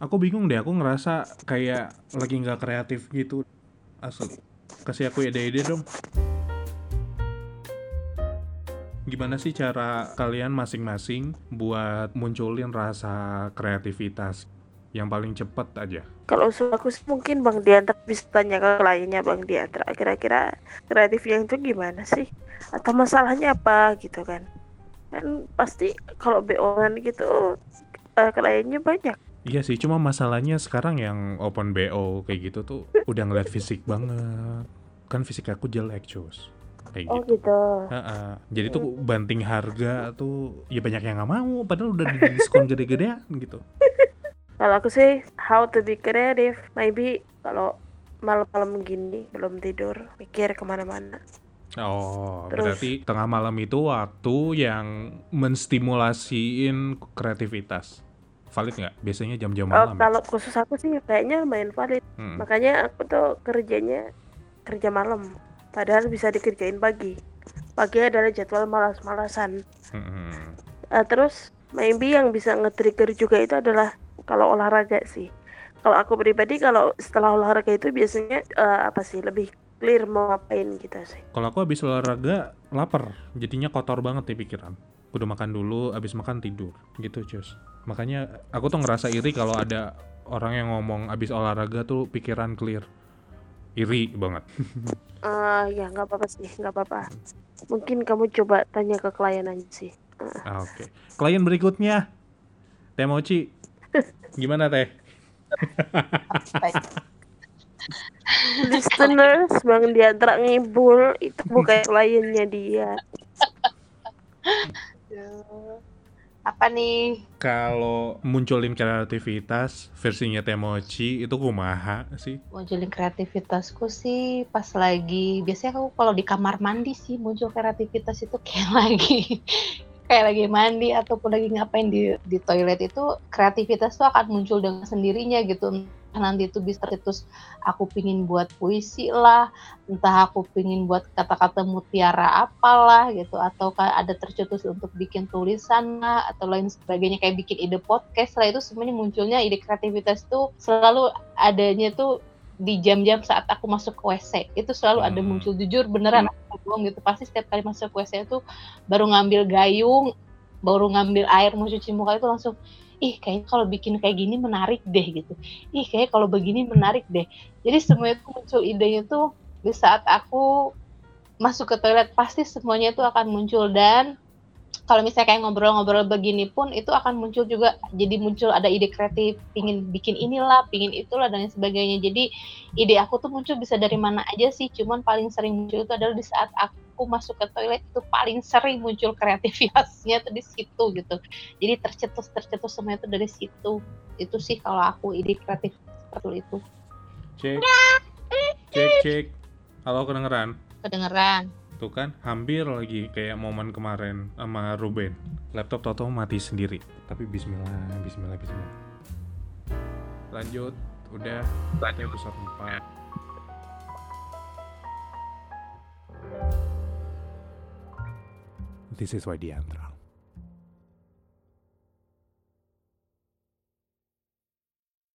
Aku bingung deh, aku ngerasa kayak lagi nggak kreatif gitu. Asli. Kasih aku ide-ide dong. Gimana sih cara kalian masing-masing buat munculin rasa kreativitas yang paling cepet aja? Kalau aku sih mungkin Bang Diantra bisa tanya ke kliennya Bang Diantra kira-kira kreatifnya itu gimana sih? Atau masalahnya apa gitu kan? Kan pasti kalau BO gitu uh, kliennya banyak Iya sih, cuma masalahnya sekarang yang open BO kayak gitu tuh udah ngeliat fisik banget. Kan fisik aku jelek, cus. Kayak Oh gitu. gitu. Heeh. Jadi tuh banting harga tuh ya banyak yang nggak mau, padahal udah di diskon gede-gedean gitu. Kalau aku sih how to be creative, maybe kalau malam-malam gini belum tidur, mikir ke mana-mana. Oh, Terus? berarti tengah malam itu waktu yang menstimulasiin kreativitas. Valid nggak? Biasanya jam-jam Oh, malam. ya? kalau khusus aku sih kayaknya main valid. Hmm. Makanya aku tuh kerjanya kerja malam. Padahal bisa dikerjain pagi. Pagi adalah jadwal malas-malasan. Hmm. Eh, terus maybe yang bisa nge-trigger juga itu adalah kalau olahraga sih. Kalau aku pribadi kalau setelah olahraga itu biasanya eh, apa sih lebih clear mau ngapain gitu sih. Kalau aku habis olahraga lapar, jadinya kotor banget nih pikiran. Udah makan dulu, habis makan tidur, gitu cus. Makanya aku tuh ngerasa iri kalau ada orang yang ngomong habis olahraga tuh pikiran clear. Iri banget. Eh ya nggak apa-apa sih, nggak apa-apa. Mungkin kamu coba tanya ke klien aja sih. Ah, Oke. Klien berikutnya, Teh Mochi. Gimana Teh? Listeners, Bang Diantra ngibul itu bukan kliennya dia. Apa nih? Kalau munculin kreativitas versinya Teh Mochi itu kumaha sih? munculin kreativitasku sih pas lagi biasanya aku kalau di kamar mandi sih muncul kreativitas itu kayak lagi kayak lagi mandi ataupun lagi ngapain di di toilet itu kreativitas tuh akan muncul dengan sendirinya gitu nanti itu bisa terus aku pingin buat puisi lah entah aku pingin buat kata-kata mutiara apalah gitu atau kayak ada tercetus untuk bikin tulisan lah atau lain sebagainya kayak bikin ide podcast lah itu semuanya munculnya ide kreativitas tuh selalu adanya tuh di jam-jam saat aku masuk ke WC itu selalu ada Hmm. muncul jujur beneran aku bohong gitu pasti setiap kali masuk ke WC itu baru ngambil gayung baru ngambil air mau cuci muka itu langsung ih kayaknya kalau bikin kayak gini menarik deh gitu. Ih kayak kalau begini menarik deh. Jadi semua itu muncul idenya tuh di saat aku masuk ke toilet pasti semuanya itu akan muncul. Dan kalau misalnya kayak ngobrol-ngobrol begini pun itu akan muncul juga. Jadi muncul ada ide kreatif pingin bikin inilah pingin itulah dan sebagainya. Jadi ide aku tuh muncul bisa dari mana aja sih. Cuman paling sering muncul itu adalah di saat aku masuk ke toilet itu paling sering muncul kreativitasnya tuh di situ gitu jadi tercetus tercetus semua itu dari situ itu sih kalau aku ide kreatif seperti itu Cek. Cek, cek. Halo kedengeran? kedengeran Tuh kan, hampir lagi kayak momen kemarin sama Ruben. Laptop Toto mati sendiri. Tapi bismillah, bismillah, bismillah. Lanjut, udah. Lanjut episode 4. This is why the Antra.